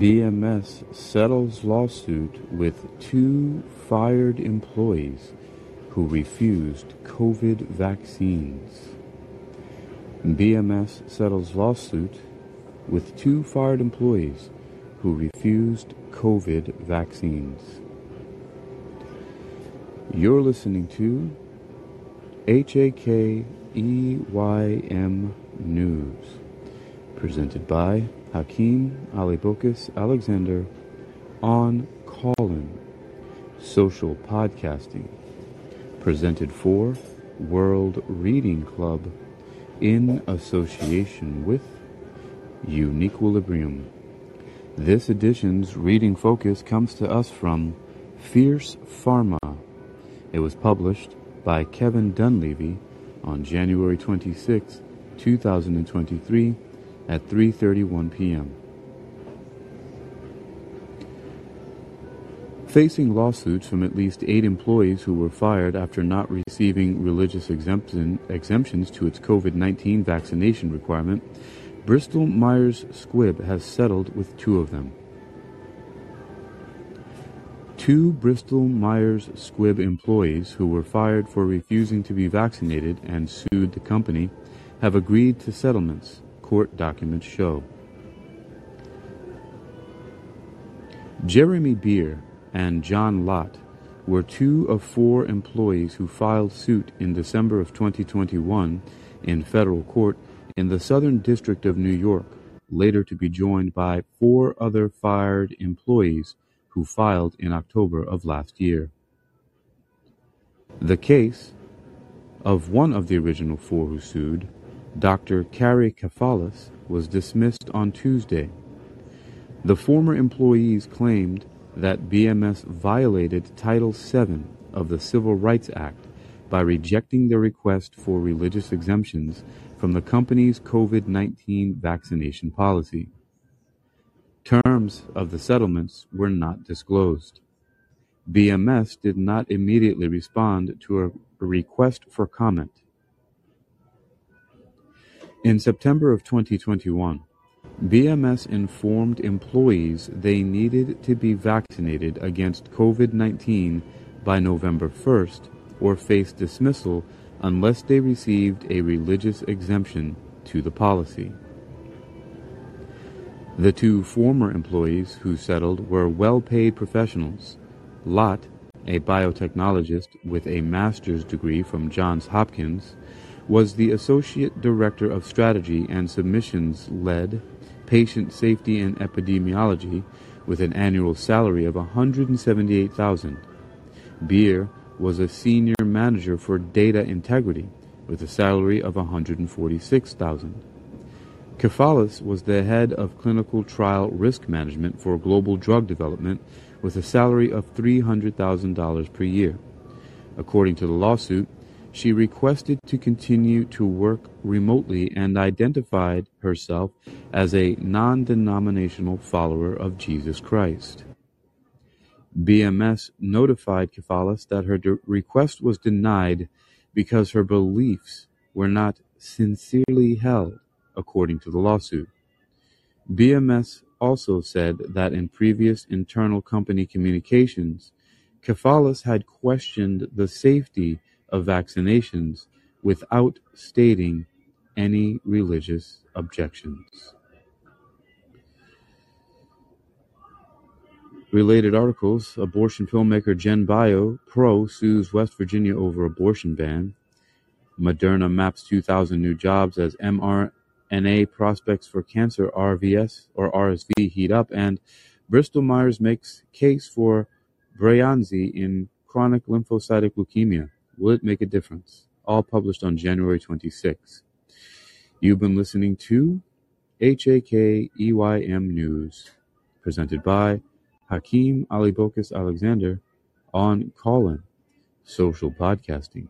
BMS settles lawsuit with two fired employees who refused COVID vaccines. BMS settles lawsuit with two fired employees who refused COVID vaccines. You're listening to HAKEYM News, presented by Hakeem Alibokis Alexander on Callin Social Podcasting, presented for World Reading Club in association with Uniquilibrium. This edition's reading focus comes to us from Fierce Pharma. It was published by Kevin Dunleavy on January 26, 2023 at 3:31 p.m. Facing lawsuits from at least eight employees who were fired after not receiving religious exemption, exemptions to its COVID 19 vaccination requirement, Bristol Myers Squibb has settled with two of them. Two Bristol Myers Squibb employees who were fired for refusing to be vaccinated and sued the company have agreed to settlements, court documents show. Jeremy Beer and John Lott were two of four employees who filed suit in December of 2021 in federal court in the Southern District of New York, later to be joined by four other fired employees who filed in October of last year. The case of one of the original four who sued, Dr. Carrie Kafalis, was dismissed on Tuesday. The former employees claimed that BMS violated Title VII of the Civil Rights Act by rejecting their request for religious exemptions from the company's COVID 19 vaccination policy. Terms of the settlements were not disclosed. BMS did not immediately respond to a request for comment. In September of 2021, BMS informed employees they needed to be vaccinated against COVID 19 by November 1st or face dismissal unless they received a religious exemption to the policy. The two former employees who settled were well paid professionals. Lott, a biotechnologist with a master's degree from Johns Hopkins, was the Associate Director of Strategy and Submissions led Patient Safety and Epidemiology with an annual salary of 178,000. Beer was a senior manager for data integrity with a salary of 146,000. Kafalis was the head of clinical trial risk management for global drug development with a salary of $300,000 per year. According to the lawsuit, she requested to continue to work remotely and identified herself as a non denominational follower of Jesus Christ. BMS notified Kafalis that her de- request was denied because her beliefs were not sincerely held, according to the lawsuit. BMS also said that in previous internal company communications, Kafalis had questioned the safety of vaccinations without stating any religious objections. Related articles Abortion filmmaker GenBioPro sues West Virginia over abortion ban. Moderna maps 2,000 new jobs as mRNA prospects for cancer RVS or RSV heat up. And Bristol Myers makes case for Breyanzi in chronic lymphocytic leukemia. Will it make a difference? All published on January 26. You've been listening to HAKEYM News, presented by Hakeem Alibokis Alexander on Callin Social Podcasting,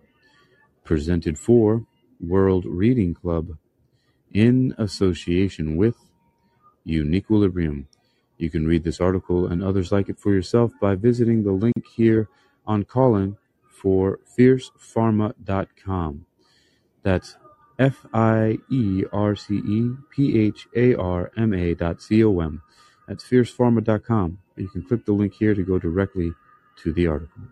presented for World Reading Club in association with Uniquilibrium. You can read this article and others like it for yourself by visiting the link here on Callin for fiercepharma.com. That's F I E R C E P H A R M A dot C O M That's fiercepharma.com. You can click the link here to go directly to the article.